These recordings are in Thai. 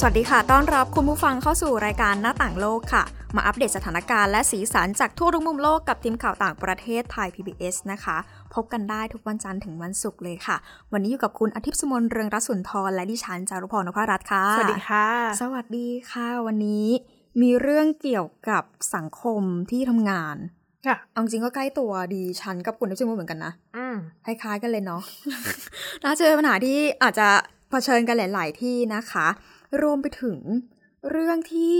สวัสดีค่ะ ต้อนรับคุณผู้ฟังเข้าสู่รายการหน้าต่างโลกค่ะ มาอัปเดตสถานการณ์และสีสันจากทั่วทุกมุมโลกกับทีมข่าวต่างประเทศไทย PBS นะคะ พบกันได้ทุกวันจันทร์ถึงวันศุกร์เลยค่ะ วันนี้อยู่กับคุณอาทิตย์สมนเรืองรัศนทรและดิฉันจารุพรนพรัตน์ค่ะ สวัสดีค่ะ สวัสดีค่ะ วันนี้มีเรื่องเกี่ยวกับสังคมที่ทำงานค่ะเอาจริงก็ใกล้ตัวดีฉันกับคุณอาทิตย์สมนเหมือนกันนะอืมคล้ายๆกันเลยเนาะน่าจะเป็นปัญหาที่อาจจะเผชิญกันหลาย ๆ ที่นะคะ รวมไปถึงเรื่องที่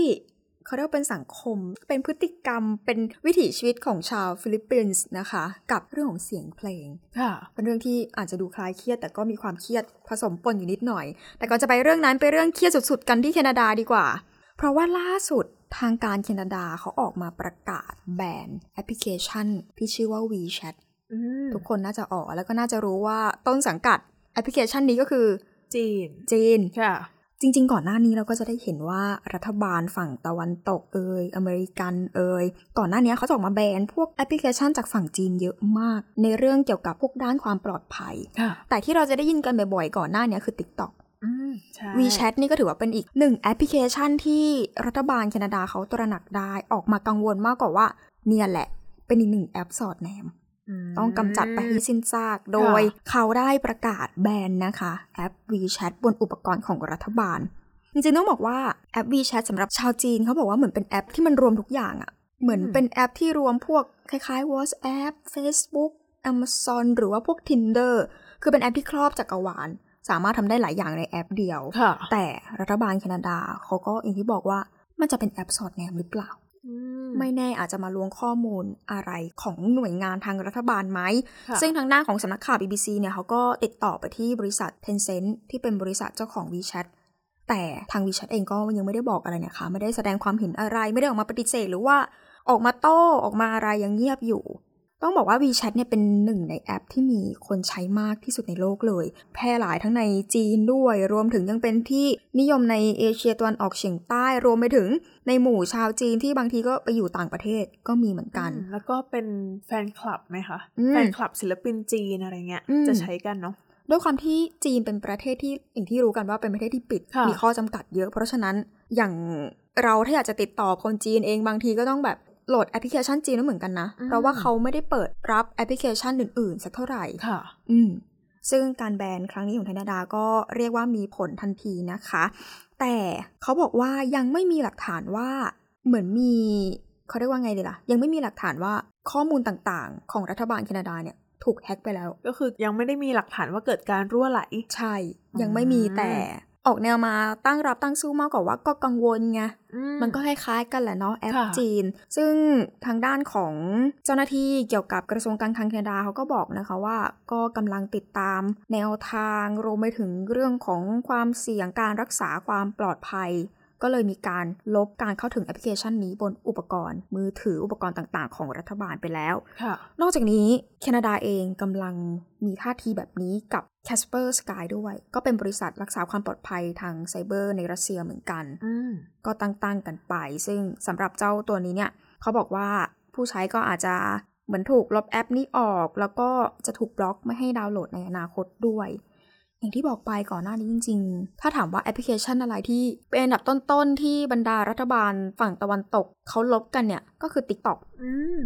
เขาเรียกว่าเป็นสังคม เป็นพฤติกรรม เป็นวิถีชีวิตของชาวฟิลิปปินส์นะคะ กับเรื่องของเสียงเพลงค่ะเป็นเรื่องที่อาจจะดูคลายเครียด แต่ก็มีความเครียดผสมปนอยู่นิดหน่อย แต่ก่อนจะไปเรื่องนั้นไปเรื่องเครียดสุดๆ กันที่แคนาดาดีกว่า เพราะว่าล่าสุดทางการแคนาดาเขาออกมาประกาศแบนแอปพลิเคชัน ที่ชื่อว่า WeChat อืมทุกคนน่าจะออกแล้วก็น่าจะรู้ว่าต้นสังกัดแอปพลิเคชันนี้ก็คือ จีน จีนค่ะ จริง ๆ ก่อนหน้านี้เราก็จะได้เห็นว่ารัฐบาลฝั่งตะวันตกเอยอเมริกันเอยก่อนหน้านี้เขาจะออกมาแบนพวกแอปพลิเคชันจากฝั่งจีนเยอะมาก ในเรื่องเกี่ยวกับพวกด้านความปลอดภัยค่ะแต่ที่เราจะได้ยินกันบ่อยๆ ก่อนหน้านี้คือ TikTok อืมใช่ WeChat นี่ก็ถือว่าเป็นอีกหนึ่งแอปพลิเคชันที่รัฐบาลแคนาดาเขาตระหนักได้ออกมากังวลมากกว่าว่า เนี่ยแหละ เป็นอีกหนึ่งแอปสอดแนม ต้องกำจัดไปให้สิ้นซาก โดยเขาได้ประกาศแบนนะคะ แอป WeChat บนอุปกรณ์ของรัฐบาล จริงๆต้องบอกว่าแอป WeChat สำหรับชาวจีนเขาบอกว่าเหมือนเป็นแอปที่มันรวมทุกอย่างอะเหมือนเป็นแอปที่รวมพวกคล้ายๆ WhatsApp Facebook Amazon หรือว่าพวก Tinder คือเป็นแอปที่ครอบจักรวาล สามารถทำได้หลายอย่างในแอปเดียวค่ะแต่รัฐบาลแคนาดาเขาก็อย่างที่บอกว่ามันจะเป็นแอปสอดแนมหรือเปล่าอืม ไม่แน่อาจจะมาล้วงข้อมูลอะไรของหน่วยงานทางรัฐบาลไหมค่ะซึ่งทางด้านของสำนักข่าว BBC เนี่ยเขาก็ติดต่อไปที่บริษัท Tencent ที่เป็นบริษัทเจ้าของ WeChat แต่ทาง WeChat เองก็ยังไม่ได้บอกอะไรเนี่ยค่ะไม่ได้แสดงความเห็นอะไร ไม่ได้ออกมาปฏิเสธหรือว่าออกมาโต้ออกมาอะไรยังเงียบอยู่ ต้องบอกว่า WeChat เนี่ยเป็นหนึ่งในแอปที่มีคนใช้มากที่สุดในโลกเลย แพร่หลายทั้งในจีนด้วย รวมถึงยังเป็นที่นิยมในเอเชียตะวันออกเฉียงใต้ รวมไปถึงในหมู่ชาวจีนที่บางทีก็ไปอยู่ต่างประเทศก็มีเหมือนกันอืมแล้วก็เป็นแฟนคลับไหมคะอืมแฟนคลับศิลปินจีนอะไรเงี้ยอืมจะใช้กันเนาะด้วยความที่จีนเป็นประเทศที่อย่างที่รู้กันว่าเป็นประเทศที่ปิดค่ะมีข้อจำกัดเยอะ เพราะฉะนั้นอย่างเราถ้าอยากจะติดต่อคนจีนเองบางทีก็ต้องแบบ โหลดแอปพลิเคชันจีนไม่เหมือนกันนะ เพราะว่าเขาไม่ได้เปิดรับแอปพลิเคชันอื่นๆ สักเท่าไหร่ค่ะ อืมซึ่งการแบนครั้งนี้ของแคนาดาก็เรียกว่ามีผลทันทีนะคะ แต่เขาบอกว่ายังไม่มีหลักฐานว่าเหมือนมีเขาเรียกว่าไงดีล่ะ ยังไม่มีหลักฐานว่าข้อมูลต่างๆ ของรัฐบาลแคนาดาเนี่ยถูกแฮ็กไปแล้ว ก็คือยังไม่ได้มีหลักฐานว่าเกิดการรั่วไหล ใช่ ยังไม่มีแต่ ออกแนวมาตั้งรับตั้งสู้มากกว่าว่าก็กังวลไงมันก็คล้ายๆกันแหละเนาะแอปค่ะจีน ซึ่งทางด้านของเจ้าหน้าที่เกี่ยวกับกระทรวงการคลังแคนาดาเขาก็บอกนะคะว่า ก็กำลังติดตามแนวทางรวมไปถึงเรื่องของความเสี่ยงการรักษาความปลอดภัย ก็เลยมีการลบการเข้าถึงแอปพลิเคชันนี้บนอุปกรณ์ มือถืออุปกรณ์ต่างๆ ของรัฐบาลไปแล้วค่ะนอกจากนี้แคนาดาเองกำลังมีท่าทีแบบนี้กับ Kaspersky ด้วย ก็เป็นบริษัทรักษาความปลอดภัยทางไซเบอร์ในรัสเซียเหมือนกันอืมก็ตั้งๆกันไป ซึ่งสำหรับเจ้าตัวนี้เนี่ยเขาบอกว่าผู้ใช้ก็อาจจะเหมือนถูกลบแอปนี้ออก แล้วก็จะถูกบล็อกไม่ให้ดาวน์โหลดในอนาคตด้วย อย่างที่บอกไปก่อนหน้านี้จริง ๆ ถ้าถามว่าแอปพลิเคชันอะไรที่เป็นอันดับต้นๆ ที่บรรดารัฐบาลฝั่งตะวันตกเขาลบกันเนี่ย ก็คือ TikTok อืม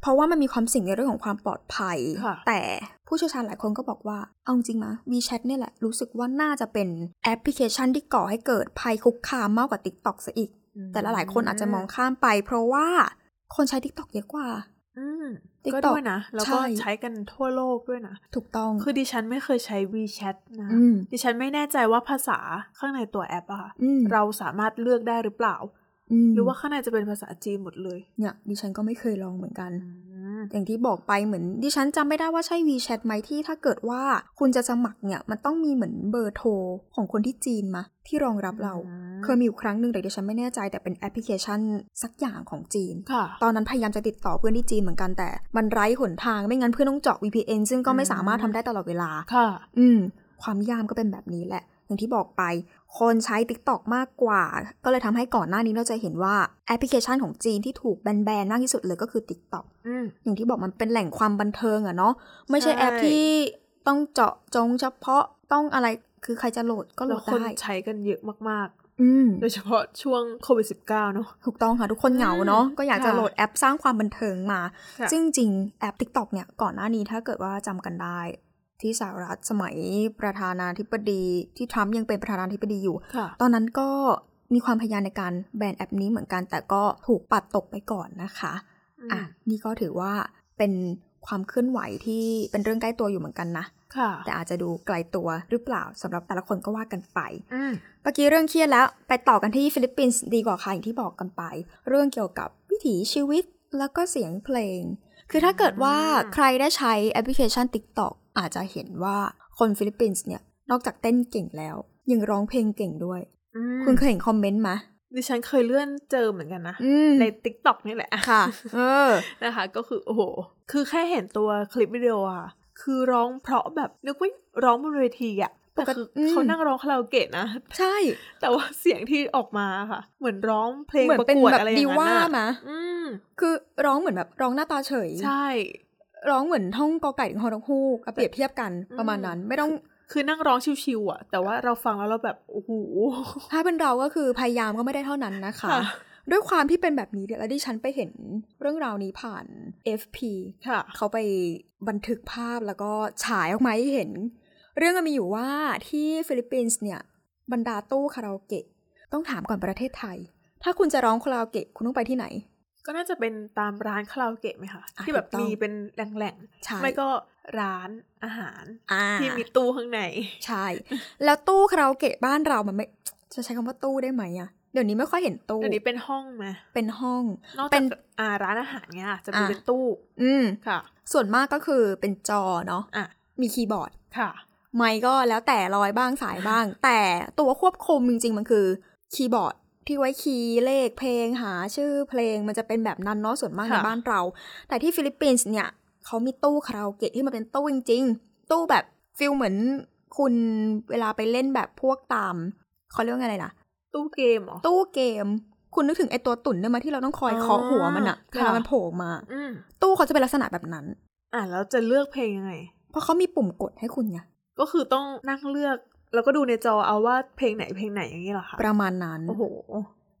เพราะว่ามันมีความเสี่ยงในเรื่องของความปลอดภัยค่ะแต่ผู้เชี่ยวชาญหลายคนก็บอกว่า เอาจริงนะ WeChat เนี่ยแหละ รู้สึกว่าน่าจะเป็นแอปพลิเคชันที่ก่อให้เกิดภัยคุกคามมากกว่า TikTok ซะอีก แต่ละหลายคนอาจจะมองข้ามไป เพราะว่าคนใช้ TikTok เยอะกว่า อืม TikTok ก็ด้วยนะ แล้วก็ใช่ใช้กันทั่วโลกด้วยนะ ถูกต้อง คือดิฉันไม่เคยใช้ WeChat นะอืมดิฉันไม่แน่ใจว่าภาษาข้างในตัวแอปอะค่ะอืมเราสามารถเลือกได้หรือเปล่ามหรือว่าข้างในจะเป็นภาษาจีนหมดเลย เนี่ย ดิฉันก็ไม่เคยลองเหมือนกัน อืมอย่างที่บอกไปเหมือนดิฉันจำไม่ได้ว่าใช่ WeChat ไหมที่ถ้าเกิดว่าคุณจะสมัครเนี่ย มันต้องมีเหมือนเบอร์โทรของคนที่จีนมาที่รองรับเราอืมเคยมีอยู่ครั้งหนึ่งแต่ดิฉันไม่แน่ใจแต่เป็นแอปพลิเคชันสักอย่างของจีนค่ะตอนนั้นพยายามจะติดต่อเพื่อนที่จีนเหมือนกันแต่ มันไร้หนทางไม่งั้นเพื่อนต้องเจาะ VPN ซึ่งก็ไม่อืมสามารถทำได้ตลอดเวลาค่ะ อืม ความนิยมก็เป็นแบบนี้แหละ อย่างที่บอกไป คนใช้ TikTok มากกว่า ก็เลยทำให้ก่อนหน้านี้เราจะเห็นว่าแอปพลิเคชันของจีนที่ถูกแบนๆมากที่สุดเลยก็คือ TikTok อืมอย่างที่บอกมันเป็นแหล่งความบันเทิงอะเนาะไม่ใช่ใช่แอปที่ต้องเจาะจงเฉพาะต้องอะไรคือใครจะโหลดก็โหลแล้วคนได้ใช้กันเยอะมากอืมๆโดยเฉพาะช่วงโควิด -19 เนอะถูกต้องค่ะ ทุกคนเหงาเนาะอืมก็อยากจะค่ะโหลดแอปสร้างความบันเทิงมาค่ะซึ่งจริงแอป TikTok เนี่ยก่อนหน้านี้ถ้าเกิดว่าจำกันได้ ที่สหรัฐสมัยประธานาธิบดีที่ทรัมป์ยังเป็นประธานาธิบดีอยู่ค่ะตอนนั้นก็มีความพยายามในการแบนแอปนี้เหมือนกัน แต่ก็ถูกปัดตกไปก่อนนะคะอะนี่ก็ถือว่าเป็นความเคลื่อนไหวที่เป็นเรื่องใกล้ตัวอยู่เหมือนกันนะค่ะแต่อาจจะดูไกลตัวหรือเปล่าสำหรับแต่ละคนก็ว่ากันไปอืมเมื่อกี้เรื่องเครียดแล้ว ไปต่อกันที่ฟิลิปปินส์ดีกว่าค่ะอย่างที่บอกกันไป เรื่องเกี่ยวกับวิถีชีวิตแล้วก็เสียงเพลง คือถ้าเกิดว่าอืมใครได้ใช้แอปพลิเคชัน TikTok อาจจะเห็นว่าคนฟิลิปปินส์เนี่ย นอกจากเต้นเก่งแล้ว ยังร้องเพลงเก่งด้วยอืมคุณเคยเห็นคอมเมนต์ไหมดิฉันเคยเลื่อนเจอเหมือนกันนะอืมใน TikTok นี่แหละค่ะ เออนะคะ ก็คือ โอ้โห คือแค่เห็นตัวคลิปวิดีโออะคือร้องเพราะแบบนึกว่าร้องบนเวทีอะแต่คือปกติอืมเขานั่งร้องคาราโอเกะนะ ใช่ แต่ว่าเสียงที่ออกมาค่ะ เหมือนร้องเพลงเหมือนประเป็นกวดแบบอะไรอย่าดีงนั้นว่าน่ะมาอืมคือร้องเหมือนแบบร้องหน้าตาเฉย ใช่ ร้องเหมือนท่องกอไก่ถึงฮอนกฮูกเอาเปรียบเทียบกันประมาณนั้น ไม่ต้องคือนั่งร้องชิวๆอะแต่ว่าเราฟังแล้วเราแบบโอ้โหถ้าเป็นเราก็คือพยายามก็ไม่ได้เท่านั้นนะคะค่ะด้วยความที่เป็นแบบนี้เนี่ยแล้วดิฉันไปเห็นเรื่องราวนี้ผ่าน FP ค่ะ เขาไปบันทึกภาพแล้วก็ฉายออกมาให้เห็น เรื่องมันมีอยู่ว่าที่ฟิลิปปินส์เนี่ย บรรดาตู้คาราโอเกะ ต้องถามก่อนประเทศไทย ถ้าคุณจะร้องคาราโอเกะคุณต้องไปที่ไหน ก็น่าจะเป็นตามร้านคาราโอเกะไหมคะอะที่แบบถูกต้องมีเป็นแหล่งใช่ๆไม่ก็ร้านอาหารอ่าที่มีตู้ข้างใน ใช่ แล้วตู้คาราโอเกะบ้านเรามันไม่จะใช้คำว่าตู้ได้ไหมอะเดี๋ยวนี้ไม่ค่อยเห็นตู้ เดี๋ยวนี้เป็นห้องไหมเป็นห้องนอกเป็จากนอ่าร้านอาหารเนี้ยจะมีอะเป็นตู้ อืมค่ะ ส่วนมากก็คือเป็นจอเนาะอะมีคีย์บอร์ดค่ะ ไมค์ก็แล้วแต่ลอยบ้างสายบ้าง แต่ตัวควบคุมจริง ๆ มันคือคีย์บอร์ด ที่ไว้คีย์เลขเพลงหาชื่อเพลงมันจะเป็นแบบนั้นเนาะส่วนมากในค่ะบ้านเรา แต่ที่ฟิลิปปินส์เนี่ยเขามีตู้คาราโอเกะที่มันเป็นตู้จริงๆ ตู้แบบ feel เหมือนคุณเวลาไปเล่นแบบพวกตามเขาเรียกว่าไงนะตู้เกมเหรอตู้เกม คุณนึกถึงไอตัวตุ่นเนี่ยมาที่เราต้องคอยอ๋อเคาะหัวมันอะค่ะเวลามันโผล่มาอืมตู้เขาจะเป็นลักษณะแบบนั้น อะแล้วจะเลือกเพลงยังไง เพราะเขามีปุ่มกดให้คุณไงก็คือต้องนั่งเลือก แล้วก็ดูในจอเอาว่าเพลงไหนเพลงไหนอย่างนี้เหรอคะประมาณนั้นโอ้โห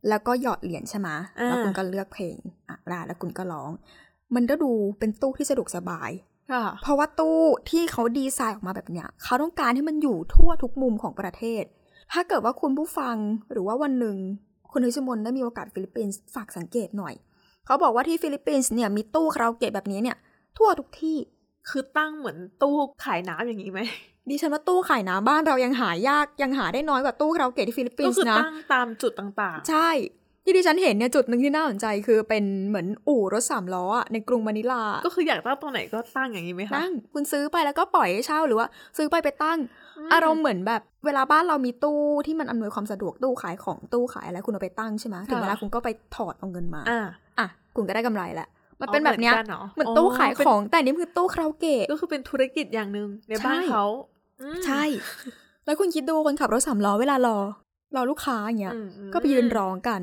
แล้วก็หยอดเหรียญใช่ไหมอ่าแล้วคุณก็เลือกเพลงอะได้แล้วคุณก็ร้อง มันก็ดูเป็นตู้ที่สะดวกสบายค่ะเพราะว่าตู้ที่เขาดีไซน์ออกมาแบบเนี้ยเขาต้องการให้มันอยู่ทั่วทุกมุมของประเทศ ถ้าเกิดว่าคุณผู้ฟังหรือว่าวันหนึ่งคุณนิชมนได้มีโอกาสฟิลิปปินส์ฝากสังเกตหน่อย เขาบอกว่าที่ฟิลิปปินส์เนี่ยมีตู้คาราโอเกะแบบนี้เนี่ยทั่วทุกที่ คือตั้งเหมือนตู้ขายน้ำอย่างนี้ไหมดิฉันว่าตู้ขายน้ำบ้านเรายังหายากยังหาได้น้อยกว่าตู้คาราโอเกะที่ฟิลิปปินส์นะก็คือตั้งตามจุดต่างใช่ ที่ดิฉันเห็นเนี่ยจุดหนึ่งที่น่าสนใจคือเป็นเหมือนอู่รถสามล้ออะในกรุงมะนิลาๆก็คืออยากตั้งตรงไหนก็ตั้งอย่างนี้ไหมคะตั้งคุณซื้อไปแล้วก็ปล่อยให้เช่าหรือว่า ซื้อไปไปตั้ง อารมณ์เหมือนแบบ เวลาบ้านเรามีตู้ที่มันอำนวยความสะดวกตู้ขายของตู้ขายอะไรคุณเอาไปตั้งใช่ไหมถึงเวลาคุณก็ไปถอดเอาเงินมาอ่าอะคุณก็ได้กำไรแหละ มันเป็นแบบเนี้ยอ๋อเหมือนกันเหรอเหมือนตู้ขายอ๋อเป็นของแต่อันนี่คือตู้คาราโอเกะก็คือเป็นธุรกิจอย่างหนึ่งในบ้านใช่เขาอืมใช่ แล้วคุณคิดดูคนขับรถสามล้อเวลารอรอลูกค้าอย่างเงี้ยอืมก็ไปยืนร้องกัน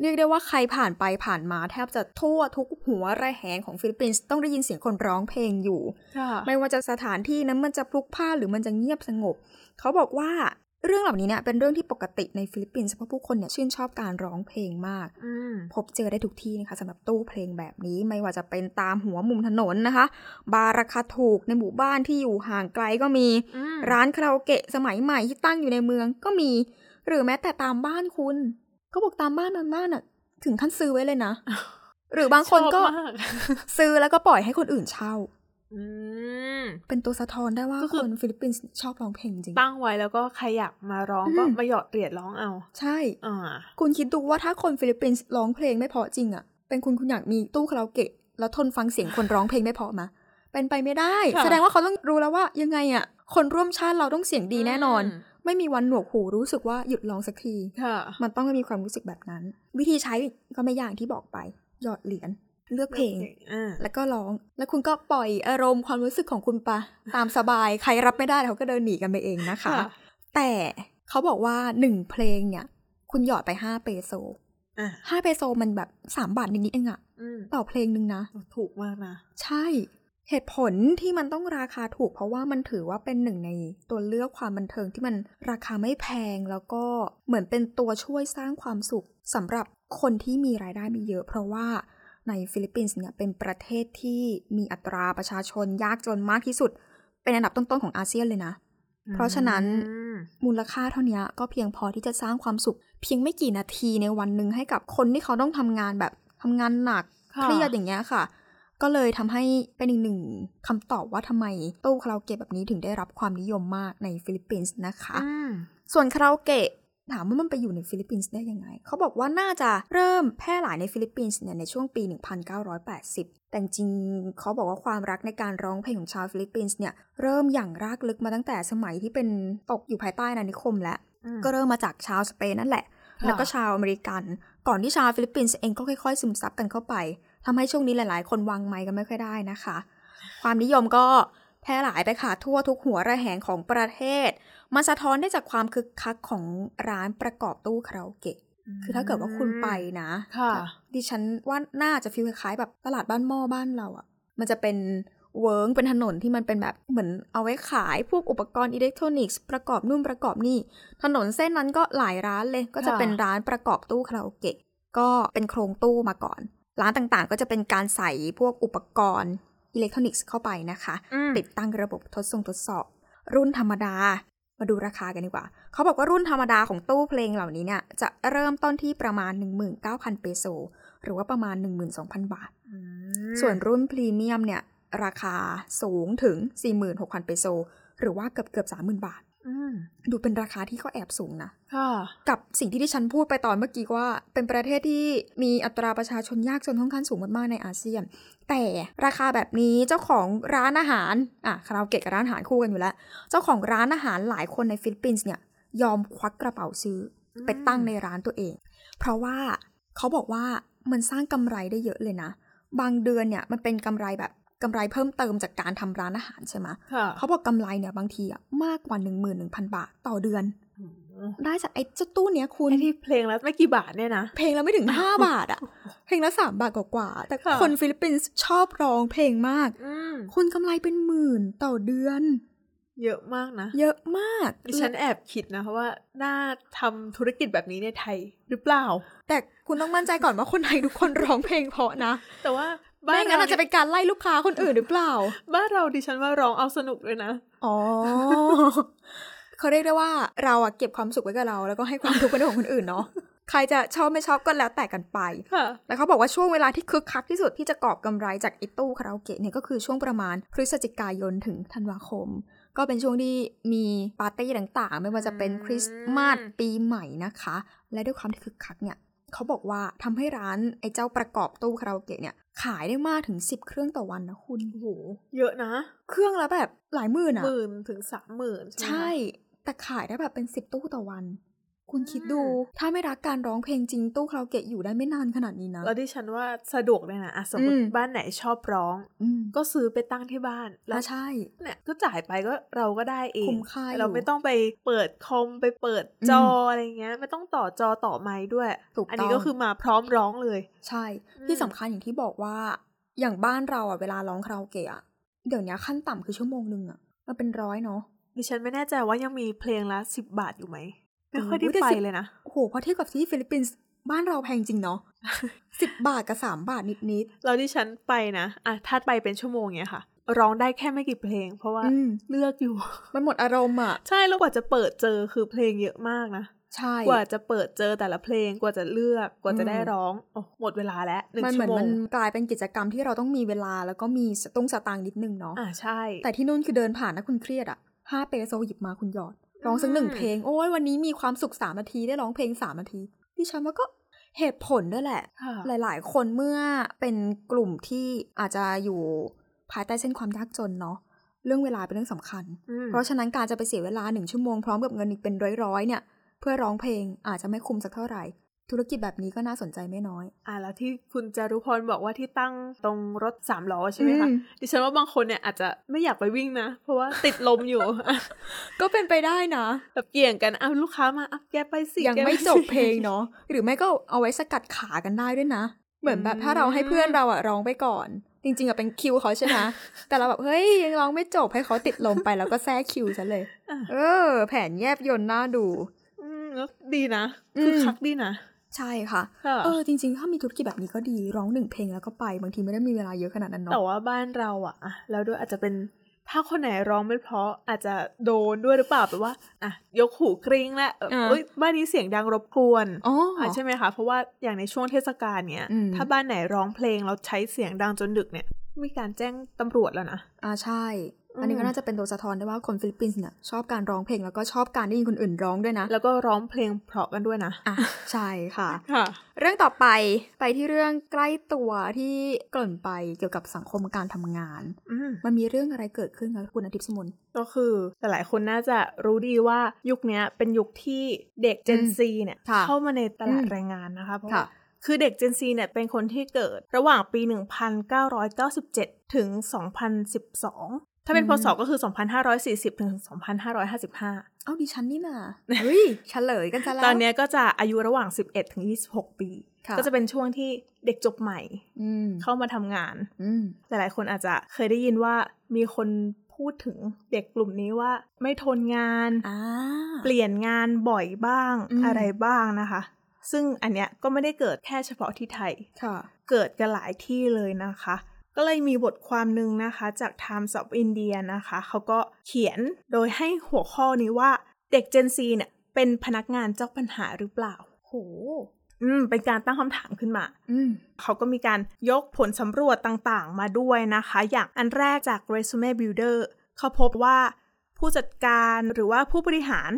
เรียกได้ว่าใครผ่านไปผ่านมาแทบจะทั่วทุกหัวระแหงของฟิลิปปินส์ต้องได้ยินเสียงคนร้องเพลงอยู่ค่ะไม่ว่าจะสถานที่นั้นมันจะพลุกพล่านหรือมันจะเงียบสงบ เขาบอกว่า เรื่องเหล่านี้เนี่ยเป็นเรื่องที่ปกติในฟิลิปปินส์เพราะผู้คนเนี่ยชื่นชอบการร้องเพลงมากอืมพบเจอได้ทุกที่นะคะสำหรับตู้เพลงแบบนี้ไม่ว่าจะเป็นตามหัวมุมถนนนะคะ บาร์ราคาถูกในหมู่บ้านที่อยู่ห่างไกลก็มีอืมร้านคาราโอเกะสมัยใหม่ที่ตั้งอยู่ในเมืองก็มี หรือแม้แต่ตามบ้านคุณเขาบอกตามบ้านบางบ้านอะถึงขั้นซื้อไว้เลยนะ หรือบางคนก็ชอบมากซื้อแล้วก็ปล่อยให้คนอื่นเช่า อืมเป็นตัวสะท้อนได้ว่าก็คือคนฟิลิปปินส์ชอบร้องเพลงจริง ตั้งไว้แล้วก็ใครอยากมาร้องอืมก็มาหยอดเหรียญร้องเอา ใช่อ่าคุณคิดดูว่าถ้าคนฟิลิปปินส์ร้องเพลงไม่เพราะจริงอะเป็นคุณคุณอยากมีตู้คาราโอเกะ แล้วทนฟังเสียงคนร้องเพลงไม่เพราะมา เป็นไปไม่ได้ค่ะแสดงว่าเขาต้องรู้แล้วว่ายังไงอะคนร่วมชาติเราต้องเสียงดีแน่นอนอืมไม่มีวันหนวกหูรู้สึกว่าหยุดร้องสักทีค่ะมันต้องมีความรู้สึกแบบนั้น วิธีใช้ก็ไม่ยากที่บอกไปหยอดเหรียญ เลือกเพลงอ่าแล้วก็ร้อง แล้วคุณก็ปล่อยอารมณ์ความรู้สึกของคุณไปตามสบาย ใครรับไม่ได้เขาก็เดินหนีกันไปเองนะคะค่ะแต่เขาบอกว่าหนึ่งเพลงเนี่ย คุณหยอดไปห้าเปโซอะห้าเปโซมันแบบสามบาทนิดๆเองอะอืมต่อเพลงหนึ่งนะ ถูกมากนะ ใช่ เหตุผลที่มันต้องราคาถูก เพราะว่ามันถือว่าเป็นหนึ่งในตัวเลือกความบันเทิงที่มันราคาไม่แพงแล้วก็เหมือนเป็นตัวช่วยสร้างความสุขสำหรับคนที่มีรายได้ไม่เยอะ เพราะว่า ในฟิลิปปินส์เนี่ยเป็นประเทศที่มีอัตราประชาชนยากจนมากที่สุด เป็นอันดับต้นๆของอาเซียนเลยนะ เพราะฉะนั้นอืมมูลค่าเท่านี้ก็เพียงพอที่จะสร้างความสุข เพียงไม่กี่นาทีในวันหนึ่งให้กับคนที่เขาต้องทำงานแบบทำงานหนักค่ะเครียดอย่างเงี้ยค่ะ ก็เลยทำให้เป็นอีกหนึ่งคำตอบว่าทำไมตู้คาราโอเกะแบบนี้ถึงได้รับความนิยมมากในฟิลิปปินส์นะคะอืมส่วนคาราโอเกะ ถามว่ามันไปอยู่ในฟิลิปปินส์ได้ยังไง เขาบอกว่าน่าจะเริ่มแพร่หลายในฟิลิปปินส์เนี่ยในช่วงปี 1980 แต่จริงๆเขาบอกว่าความรักในการร้องเพลงของชาวฟิลิปปินส์เนี่ยเริ่มหยั่งรากลึกมาตั้งแต่สมัยที่เป็นตกอยู่ภายใต้อาณานิคมแล้วอืมก็เริ่มมาจากชาวสเปนนั่นแหละค่ะแล้วก็ชาวอเมริกัน ก่อนที่ชาวฟิลิปปินส์เองก็ค่อยๆ ซึมซับกันเข้าไปทำให้ช่วงนี้หลาย ๆ คนวางไมค์กันไม่ค่อยได้นะคะ ความนิยมก็ แพร่หลายไปค่ะทั่วทุกหัวระแหงของประเทศ มันสะท้อนได้จากความคึกคักของร้านประกอบตู้คาราโอเกะคือถ้าเกิดว่าคุณไปนะ ค่ะ ดิฉันว่าน่าจะ feel คล้ายๆแบบตลาดบ้านหม้อบ้านเราอะค่ะ มันจะเป็นเวิ้งเป็นถนนที่มันเป็นแบบเหมือนเอาไว้ขายพวกอุปกรณ์อิเล็กทรอนิกส์ประกอบนู่นประกอบนี่ ถนนเส้นนั้นก็หลายร้านเลย ก็จะค่ะเป็นร้านประกอบตู้คาราโอเกะ ก็เป็นโครงตู้มาก่อน ร้านต่างๆ ก็จะเป็นการใส่พวกอุปกรณ์ อิเล็กทรอนิกส์เข้าไปนะคะอืมติดตั้งระบบทดสอบทดสอบ รุ่นธรรมดา มาดูราคากันดีกว่า เขาบอกว่ารุ่นธรรมดาของตู้เพลงเหล่านี้เนี่ย จะเริ่มต้นที่ประมาณ 19,000 เปโซ หรือว่าประมาณ 12,000 บาทอืมส่วนรุ่นพรีเมียมเนี่ย ราคาสูงถึง 46,000 เปโซ หรือว่าเกือบเกือบ30,000 บาทอืม ดูเป็นราคาที่ก็แอบสูงนะค่ะกับสิ่งที่ดิฉันพูดไปตอนเมื่อกี้ว่า เป็นประเทศที่มีอัตราประชาชนยากจนค่อนข้างสูงมากๆในอาเซียน แต่ราคาแบบนี้เจ้าของร้านอาหารอะคาราโอเกะกับร้านอาหารคู่กันอยู่แล้ว เจ้าของร้านอาหารหลายคนในฟิลิปปินส์เนี่ย ยอมควักกระเป๋าซื้ออมไปตั้งในร้านตัวเอง เพราะว่าเขาบอกว่ามันสร้างกำไรได้เยอะเลยนะ บางเดือนเนี่ยมันเป็นกำไรแบบ กำไรเพิ่มเติมจากการทำร้านอาหารใช่ไหมค่ะเขาบอกกำไรเนี่ยบางทีอะมากกว่า11,000บาทต่อเดือนอืมได้จากไอ้เจ้าตู้เนี้ยคุณไอที่เพลงแล้วไม่กี่บาทเนี่ยนะ เพลงละไม่ถึง5บาทอะเพลงละ3บาทกว่าๆแต่ค่ะคนฟิลิปปินส์ชอบร้องเพลงมากอืมคุณกำไรเป็นหมื่นต่อเดือน เยอะมากนะ เยอะมากดิฉันแอบคิดนะว่าน่าทำธุรกิจแบบนี้ในไทยหรือเปล่า แต่คุณต้องมั่นใจก่อนว่าคนไทยทุกคนร้องเพลงเพราะนะ แต่ว่า บ้าไม่นงั้นเราอาจจะเป็นการไล่ลูกค้าคนอื่นหรือเปล่า บ้านเราดิฉันว่าร้องเอาสนุกด้วยนะ อ๋อเขาเรียกได้ว่าเราอะเก็บความสุขไว้กับเรา แล้วก็ให้ความทุกข์เป็นของคนอื่นเนาะใครจะชอบไม่ชอบก็แล้วแต่กันไปค่ะแล้วเขาบอกว่าช่วงเวลาที่คึกคักที่สุดที่จะกอบกำไรจากไอิตู้คาราโอเกะเนี่ยก็คือช่วงประมาณพฤศจิกายนถึงธันวาคม ก็เป็นช่วงที่มีปาร์ตี้ต่างๆ ไม่ว่าจะเป็นอืมคริสต์มาสปีใหม่นะคะ และด้วยความที่คึกคักเนี่ย เขาบอกว่าทำให้ร้านไอ้เจ้าประกอบตู้คาราโอเกะเนี่ย ขายได้มากถึง10เครื่องต่อวันนะคุณโอ้โหเยอะนะ เครื่องละแบบหลายหมื่นอะหมื่นถึงสามหมื่นใช่ แต่ขายได้แบบเป็น10ตู้ต่อวัน คุณคิดดูอืมถ้าไม่รักการร้องเพลงจริงตู้คาราโอเกะอยู่ได้ไม่นานขนาดนี้นะ แล้วดิฉันว่าสะดวกเลยนะอะสมมติอืมบ้านไหนชอบร้องอืมก็ซื้อไปตั้งที่บ้านแล้วอะใช่เนี่ยก็จ่ายไปก็เราก็ได้เองคุ้มค่าอยู่เราไม่ต้องไปเปิดคอมไปเปิดจออะไรเงี้ยไม่ต้องต่อจอต่อไม้ด้วยถูกอันนี้ต้องก็คือมาพร้อมร้องเลย ใช่อืมที่สำคัญอย่างที่บอกว่า อย่างบ้านเราอะเวลาร้องคาราโอเกะอะเดี๋ยวนี้ขั้นต่ำคือชั่วโมงหนึ่งอะมันเป็นร้อยเนาะดิฉันไม่แน่ใจว่ายังมีเพลงละสิบบาทอยู่ไหม ไม่ค่อยได้โอ้โหแต่ไปสิบเลยนะโอ้โหพอเทียบกับที่ฟิลิปปินส์บ้านเราแพงจริงเนาะสิบบาทกับสามบาทนิดแล้วดิฉันไปนะอะถ้าไปเป็นชั่วโมงเนี้ยค่ะ ร้องได้แค่ไม่กี่เพลง เพราะว่าอืมเลือกอยู่ๆมันหมดอารมณ์อะ ใช่แล้วกว่าจะเปิดเจอคือเพลงเยอะมากนะใช่กว่าจะเปิดเจอแต่ละเพลงกว่าจะเลือกกว่าจะได้อืมร้องโอ้หมดเวลาแล้วหนึ่งมันเหชั่มือวนโมมังนกลายเป็นกิจกรรมที่เราต้องมีเวลาแล้วก็มีสตุ้งสตางค์นิดนึงเนาะอ่าใช่ แต่ที่นู่นคือเดินผ่านนะคุณเครียดอะห้าเปโซหยิบมาคุณหยอด ร้องสักหนึ่งอืมเพลง โอ้ยวันนี้มีความสุขสามนาทีได้ร้องเพลงสามนาทีดิฉันว่าก็เหตุผลด้วยแหละค่ะหลาย ๆ คนเมื่อเป็นกลุ่มที่อาจจะอยู่ภายใต้เส้นความยากจนเนาะเรื่องเวลาเป็นเรื่องสำคัญอืมเพราะฉะนั้นการจะไปเสียเวลาหนึ่งชั่วโมงพร้อมกับเงินอีกเป็นร้อยๆเนี่ย เพื่อร้องเพลงอาจจะไม่คุ้มสักเท่าไหร่ ธุรกิจแบบนี้ก็น่าสนใจไม่น้อย อ่าแล้วที่คุณจารุพรบอกว่าที่ตั้งตรงรถสามล้อใช่ไหมคะอืมดิฉันว่าบางคนเนี่ยอาจจะไม่อยากไปวิ่งนะ เพราะว่าติดลมอยู่อะก็เป็นไปได้นะ แบบเกี่ยงกันอ้าวลูกค้ามาอะแกไปสิ ยังแกปไม่สิจบเพลงเนาะ หรือไม่ก็เอาไว้สกัดขากันได้ด้วยนะ เหมือนแบบถ้าเราให้เพื่อนเราอะร้องไปก่อน จริงๆอะเป็นคิวเขาใช่ไหมแต่เราแบบเฮ้ยยังร้องไม่จบให้เขาติดลมไปแล้วก็แทรกคิวซะเลยอะเออ แผนแยบยนต์น่าดูอืมแล้วดีนะอืมคือคักดีนะ ใช่ค่ะค่ะ เออจริงๆ ถ้ามีธุรกิจแบบนี้ก็ดีร้องหนึ่งเพลงแล้วก็ไปบางทีไม่ได้มีเวลาเยอะขนาดนั้นแต่เนาะว่าบ้านเราอะอะแล้วด้วยอาจจะเป็นถ้าคนไหนร้องไม่เพราะอาจจะโดนด้วยหรือเปล่าแบบว่าอะยกหูกริ้งแล้วเออเอ้ยบ้านนี้เสียงดังรบกวนอ๋อออะใช่ไหมคะ เพราะว่าอย่างในช่วงเทศกาลเนี้ยอืมถ้าบ้านไหนร้องเพลงแล้วใช้เสียงดังจนดึกเนี่ย มีการแจ้งตำรวจแล้วนะอ่าใช่ อันนี้อืก็มน่าจะเป็นตัวสะท้อนได้ว่าคนฟิลิปปินส์เนี่ยชอบการร้องเพลงแล้วก็ชอบการได้ยินคนอื่นร้องด้วยนะ แล้วก็ร้องเพลงเพราะกันด้วยนะอะใช่ค่ะค่ะ เรื่องต่อไปไปที่เรื่องใกล้ตัวที่เกริ่นไปเกี่ยวกับสังคมการทำงานอืมมันมีเรื่องอะไรเกิดขึ้นคะคุณอาทิตย์สมุนก็คือหลายๆคนน่าจะรู้ดีว่ายุคเนี้ยเป็นยุคที่เด็ก Gen อืม Z เนี่ยค่ะเข้ามาในตลาดอืมแรงงานนะคะเพราะค่ะว่าคือเด็ก Gen Z เนี่ยเป็นคนที่เกิดระหว่างปี 1997 ถึง 2012 ถ้าเป็นพศก็คือ 2540ถึง2555 เอ้าดิฉันนี่น่ะเฮ้ยเฉลยกันซะแล้ว ตอนเนี้ยก็จะอายุระหว่าง 11ถึง26 ปีค่ะก็จะเป็นช่วงที่เด็กจบใหม่อืมเข้ามาทำงานอืมหลายๆคนอาจจะเคยได้ยินว่ามีคนพูดถึงเด็กกลุ่มนี้ว่าไม่ทนงานอ่าเปลี่ยนงานบ่อยบ้างอืมอะไรบ้างนะคะ ซึ่งอันเนี้ยก็ไม่ได้เกิดแค่เฉพาะที่ไทยค่ะเกิดกันหลายที่เลยนะคะ ก็เลยมีบทความหนึ่งนะคะจาก Times of India นะคะ เขาก็เขียนโดยให้หัวข้อนี้ว่าเด็ก Gen Z เนี่ยเป็นพนักงานเจ้าปัญหาหรือเปล่า โห อืม เป็นการตั้งคำถามขึ้นมา อืม เขาก็มีการยกผลสำรวจต่างๆ มาด้วยนะคะ อย่างอันแรกจาก Resume Builder เขาพบว่าผู้จัดการหรือว่าผู้บริหาร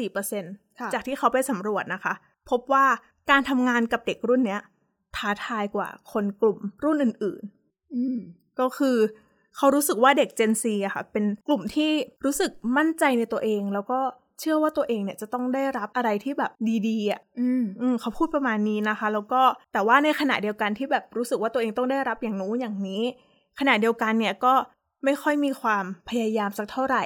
74%ค่ะจากที่เขาไปสำรวจนะคะ พบว่าการทำงานกับเด็กรุ่นเนี้ยท้าทายกว่าคนกลุ่มรุ่นอื่นอืมๆ ก็คือเขารู้สึกว่าเด็ก Gen Z อะค่ะ เป็นกลุ่มที่รู้สึกมั่นใจในตัวเอง แล้วก็เชื่อว่าตัวเองเนี่ยจะต้องได้รับอะไรที่แบบดีๆอะอืมอืมเขาพูดประมาณนี้นะคะ แล้วก็แต่ว่าในขณะเดียวกันที่แบบรู้สึกว่าตัวเองต้องได้รับอย่างนู้นอย่างนี้ ขณะเดียวกันเนี่ยก็ไม่ค่อยมีความพยายามสักเท่าไหร่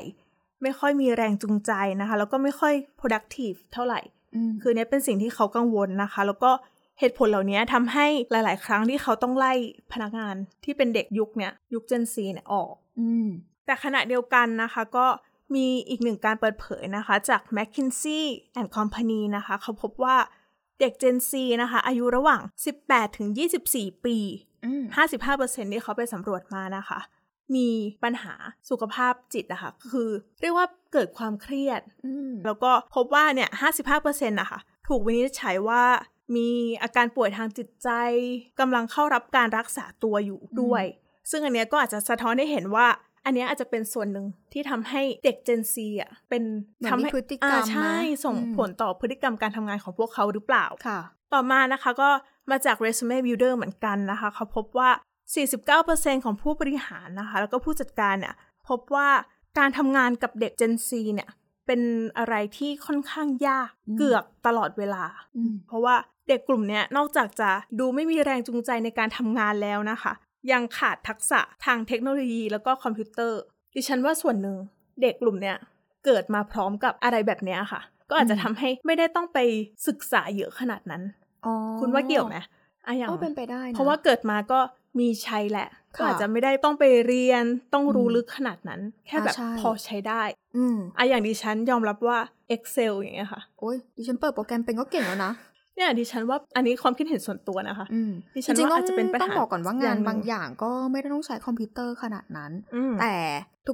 ไม่ค่อยมีแรงจูงใจนะคะ แล้วก็ไม่ค่อย productive เท่าไหร่อืมคือเนี่ยเป็นสิ่งที่เขากังวลนะคะ แล้วก็ เหตุผลเหล่านี้ทำให้หลาย ๆ ครั้งที่เขาต้องไล่พนักงานที่เป็นเด็กยุคเนี้ยยุค Gen Z เนี่ยออกอืมแต่ขณะเดียวกันนะคะก็มีอีกหนึ่งการเปิดเผยนะคะ จาก McKinsey and Company นะคะ เขาพบว่าเด็ก Gen Z นะคะ อายุระหว่าง 18 ถึง 24 ปีอืม55%ที่เขาไปสำรวจมานะคะ มีปัญหาสุขภาพจิตนะคะคือ เรียกว่าเกิดความเครียดอืมแล้วก็พบว่าเนี่ย 55%นะคะ ถูกวินิจฉัยว่า มีอาการป่วยทางจิตใจกำลังเข้ารับการรักษาตัวอยู่ด้วย ซึ่งอันเนี้ยก็อาจจะสะท้อนให้เห็นว่า อันเนี้ยอาจจะเป็นส่วนหนึ่งที่ทำให้เด็ก Gen Z อะเป็นเหมือนทำมีให้พฤติกรรมอ่าใช่นะส่งอืมผลต่อพฤติกรรมการทำงานของพวกเขาหรือเปล่าค่ะ ต่อมานะคะก็มาจาก Resume Builder เหมือนกันนะคะ เขาพบว่า 49%ของผู้บริหารนะคะ แล้วก็ผู้จัดการเนี่ยพบว่าการทำงานกับเด็ก Gen Z เนี่ย เป็นอะไรที่ค่อนข้างยากอืมเกือบตลอดเวลาอืมเพราะว่าเด็กกลุ่มเนี้ยนอกจากจะดูไม่มีแรงจูงใจในการทำงานแล้วนะคะ ยังขาดทักษะทางเทคโนโลยีแล้วก็คอมพิวเตอร์ ดิฉันว่าส่วนหนึ่งเด็กกลุ่มเนี้ยเกิดมาพร้อมกับอะไรแบบเนี้ยค่ะ ก็อาจจะทำให้ไม่ได้ต้องไปศึกษาเยอะขนาดนั้นอ๋อคุณว่าเกี่ยวไหมอะอย่างก็เป็นไปได้นะเพราะว่าเกิดมาก็มีใช้แหละ ก็ค่ะอาจจะไม่ได้ต้องไปเรียนต้องรู้อืมลึกขนาดนั้น แค่แบบอ่าใช่พอใช้ได้ อืมอะอย่างดิฉันยอมรับว่า Excel อย่างเงี้ยค่ะ โอ้ยดิฉันเปิดโปรแกรมเป็นก็เก่งแล้วนะเนี่ยดิฉันว่าอันนี้ความคิดเห็นส่วนตัวนะคะอืมดิฉันจริงๆว่าอาจจะเป็นปัญหาต้องบอกก่อนว่าานองย่างหนึ่งบางอย่างก็ไม่ได้ต้องใช้คอมพิวเตอร์ขนาดนั้นอืมแต่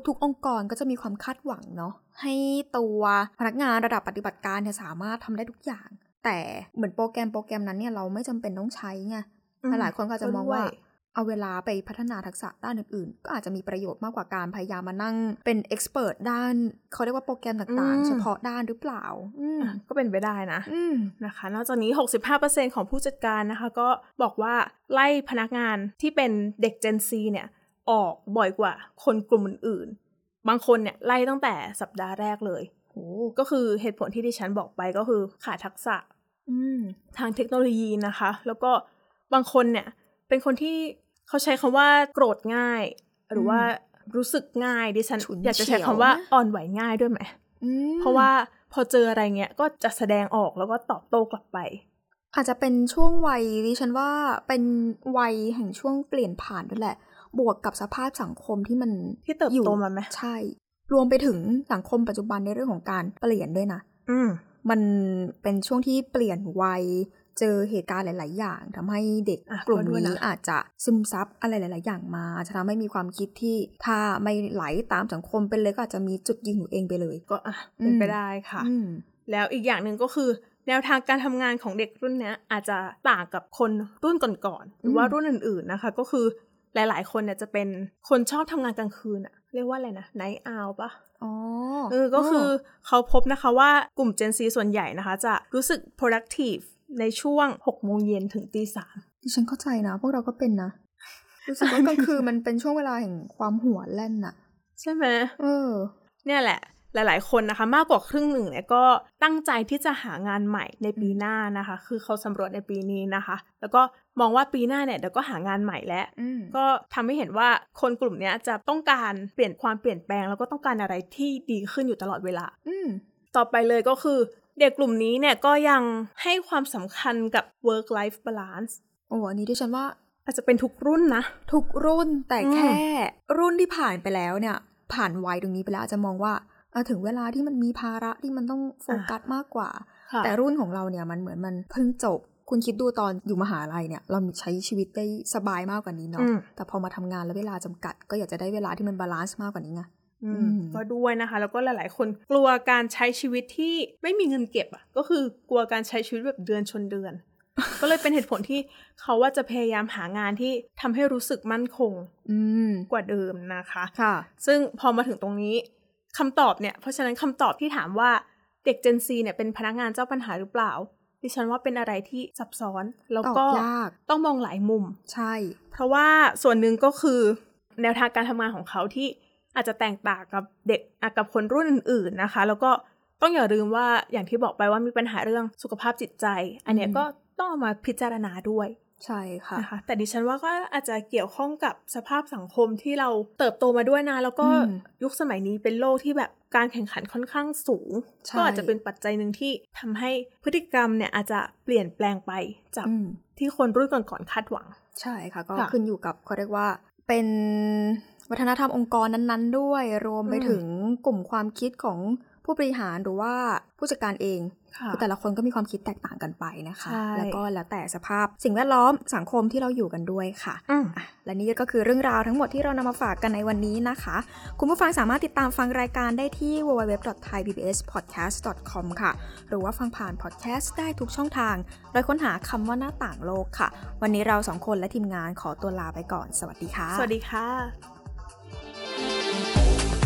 ทุกๆ องค์กรก็จะมีความคาดหวังเนาะให้ตัวพนักงานระดับปฏิบัติการเนี่ยสามารถทำได้ทุกอย่าง แต่เหมือนโปรแกรมโปรแกรมนั้นเนี่ยเราไม่จำเป็นต้องใช้ไงอืมหลายๆคนก็อาจจะมองว่าก็ด้วย เอาเวลาไปพัฒนาทักษะด้านอื่นๆ ก็อาจจะมีประโยชน์มากกว่าการพยายามมานั่ง เป็นเอ็กซ์เพรสด้าน เขาเรียกว่าโปรแกรมต่างๆ เฉพาะด้านหรือเปล่าอืมอะก็เป็นไปได้นะอืมนะคะ นอกจากนี้ 65%ของผู้จัดการนะคะ ก็บอกว่าไล่พนักงานที่เป็นเด็ก Gen Z เนี่ย ออกบ่อยกว่าคนกลุ่มอื่นๆ บางคนเนี่ยไล่ตั้งแต่สัปดาห์แรกเลยโอ้ก็คือเหตุผลที่ดิฉันบอกไปก็คือขาดทักษะอืมทางเทคโนโลยีนะคะ แล้วก็บางคนเนี่ยเป็นคนที่ เขาใช้คำว่าโกรธง่าย หรือว่ารู้สึกง่ายดิฉันฉุนอยากจะใช้เฉียวคำว่านะอ่อนไหวง่ายด้วยไหมอืมเพราะว่าพอเจออะไรเงี้ยก็จะแสดงออกแล้วก็ตอบโต้กลับไป อาจจะเป็นช่วงวัยดิฉันว่าเป็นวัยแห่งช่วงเปลี่ยนผ่านด้วยแหละ บวกกับสภาพสังคมที่มันที่เติบโตอยู่มาไหมใช่ รวมไปถึงสังคมปัจจุบันในเรื่องของการเปลี่ยนด้วยนะ อืมมันเป็นช่วงที่เปลี่ยนวัย เจอเหตุการณ์หลาย ๆ อย่างทำให้เด็กอะกลุ่มก็ด้วยนี้นะอาจจะซึมซับอะไรหลาย ๆ อย่างมาอาจจะทำให้มีความคิดที่ถ้าไม่ไหลตามสังคมเป็นเลยก็อาจจะมีจุดยืนของตัวเองไปเลย ก็อะเป็นไปอืมได้ค่ะอืมแล้วอีกอย่างหนึ่งก็คือแนวทางการทำงานของเด็กรุ่นเนี้ยอาจจะต่างกับคนรุ่นก่อนๆหรือว่าอืมรุ่นอื่น ๆ นะคะ ก็คือหลาย ๆ คนเนี่ยจะเป็นคนชอบทำงานกลางคืนอะเรียกว่าอะไรนะไนท์อาวปะอ๋อเออก็คือเขาพบนะคะว่ากลุ่ม Gen Z ส่วนใหญ่นะคะ จะรู้สึก productive ในช่วง6โมงเย็นถึงตีสามดิฉันเข้าใจนะ พวกเราก็เป็นนะรู้สึกว่ากลางคืนมันเป็นช่วงเวลาแห่งความหัวแล่นน่ะใช่ไหมเออ เนี่ยแหละ หลาย ๆ คนนะคะ มากกว่าครึ่งหนึ่งเนี่ยก็ตั้งใจที่จะหางานใหม่ในปีหน้านะคะ คือเขาสำรวจในปีนี้นะคะ แล้วก็มองว่าปีหน้าเนี่ยเดี๋ยวก็หางานใหม่แล้วอืมก็ทำให้เห็นว่าคนกลุ่มเนี้ยจะต้องการเปลี่ยนความเปลี่ยนแปลง แล้วก็ต้องการอะไรที่ดีขึ้นอยู่ตลอดเวลา อืมต่อไปเลยก็คือ เด็กกลุ่มนี้เนี่ยก็ยังให้ความสำคัญกับ work life balance โอ้อันนี้ดิฉันว่าอาจจะเป็นทุกรุ่นนะ ทุกรุ่นแต่อืมแค่ รุ่นที่ผ่านไปแล้วเนี่ย ผ่านวัยตรงนี้ไปแล้วอาจจะมองว่าเออถึงเวลาที่มันมีภาระที่มันต้องโฟกัสมากกว่าค่ะแต่รุ่นของเราเนี่ยมันเหมือนมันเพิ่งจบ คุณคิดดูตอนอยู่มหาลัยเนี่ย เราใช้ชีวิตได้สบายมากกว่านี้เนาะอืมแต่พอมาทำงานแล้วเวลาจำกัด ก็อยากจะได้เวลาที่มันบาลานซ์มากกว่านี้ไงอืมอืม ก็ด้วยนะคะ แล้วก็หลาย ๆ คนกลัวการใช้ชีวิตที่ไม่มีเงินเก็บอะก็คือกลัวการใช้ชีวิตแบบเดือนชนเดือน ก็เลยเป็นเหตุผลที่เขาว่าจะพยายามหางานที่ทำให้รู้สึกมั่นคง อืมกว่าเดิมนะคะค่ะ ซึ่งพอมาถึงตรงนี้คำตอบเนี่ย เพราะฉะนั้นคำตอบที่ถามว่าเด็ก Gen Z เนี่ยเป็นพนักงานเจ้าปัญหาหรือเปล่าดิฉันว่าเป็นอะไรที่ซับซ้อนแล้วตอบก็ยากต้องมองหลายมุม ใช่ เพราะว่าส่วนหนึ่งก็คือแนวทางการทำงานของเขาที่ อาจจะแตกต่างกับเด็กอะกับคนรุ่นอื่นๆนะคะ แล้วก็ต้องอย่าลืมว่าอย่างที่บอกไปว่ามีปัญหาเรื่องสุขภาพจิตใจ อันเนี้ยก็ต้องเอามาพิจารณาด้วยใช่ค่ะนะคะแต่ดิฉันว่าก็อาจจะเกี่ยวข้องกับสภาพสังคมที่เราเติบโตมาด้วยนะ แล้วก็อืมยุคสมัยนี้เป็นโลกที่แบบการแข่งขันค่อนข้างสูงใช่ก็อาจจะเป็นปัจจัยหนึ่งที่ทำให้พฤติกรรมเนี่ยอาจจะเปลี่ยนแปลงไปจากอืมที่คนรุ่นก่อนๆคาดหวัง ใช่ค่ะ ก็ค่ะขึ้นอยู่กับเขาเรียกว่าเป็น วัฒนธรรมองค์กรนั้นๆ ด้วย รวมไปอืมถึงกลุ่มความคิดของผู้บริหารหรือว่าผู้จัดการเองค่ะคือแต่ละคนก็มีความคิดแตกต่างกันไปนะคะใช่แล้วก็แล้วแต่สภาพสิ่งแวดล้อมสังคมที่เราอยู่กันด้วยค่ะอืมอะ และนี่ก็คือเรื่องราวทั้งหมดที่เรานำมาฝากกันในวันนี้นะคะ คุณผู้ฟังสามารถติดตามฟังรายการได้ที่ www.thaipbspodcast.com ค่ะ หรือว่าฟังผ่านพอดแคสต์ได้ทุกช่องทาง โดยค้นหาคำว่าหน้าต่างโลกค่ะ วันนี้เราสองคนและทีมงานขอตัวลาไปก่อน สวัสดีค่ะ สวัสดีค่ะ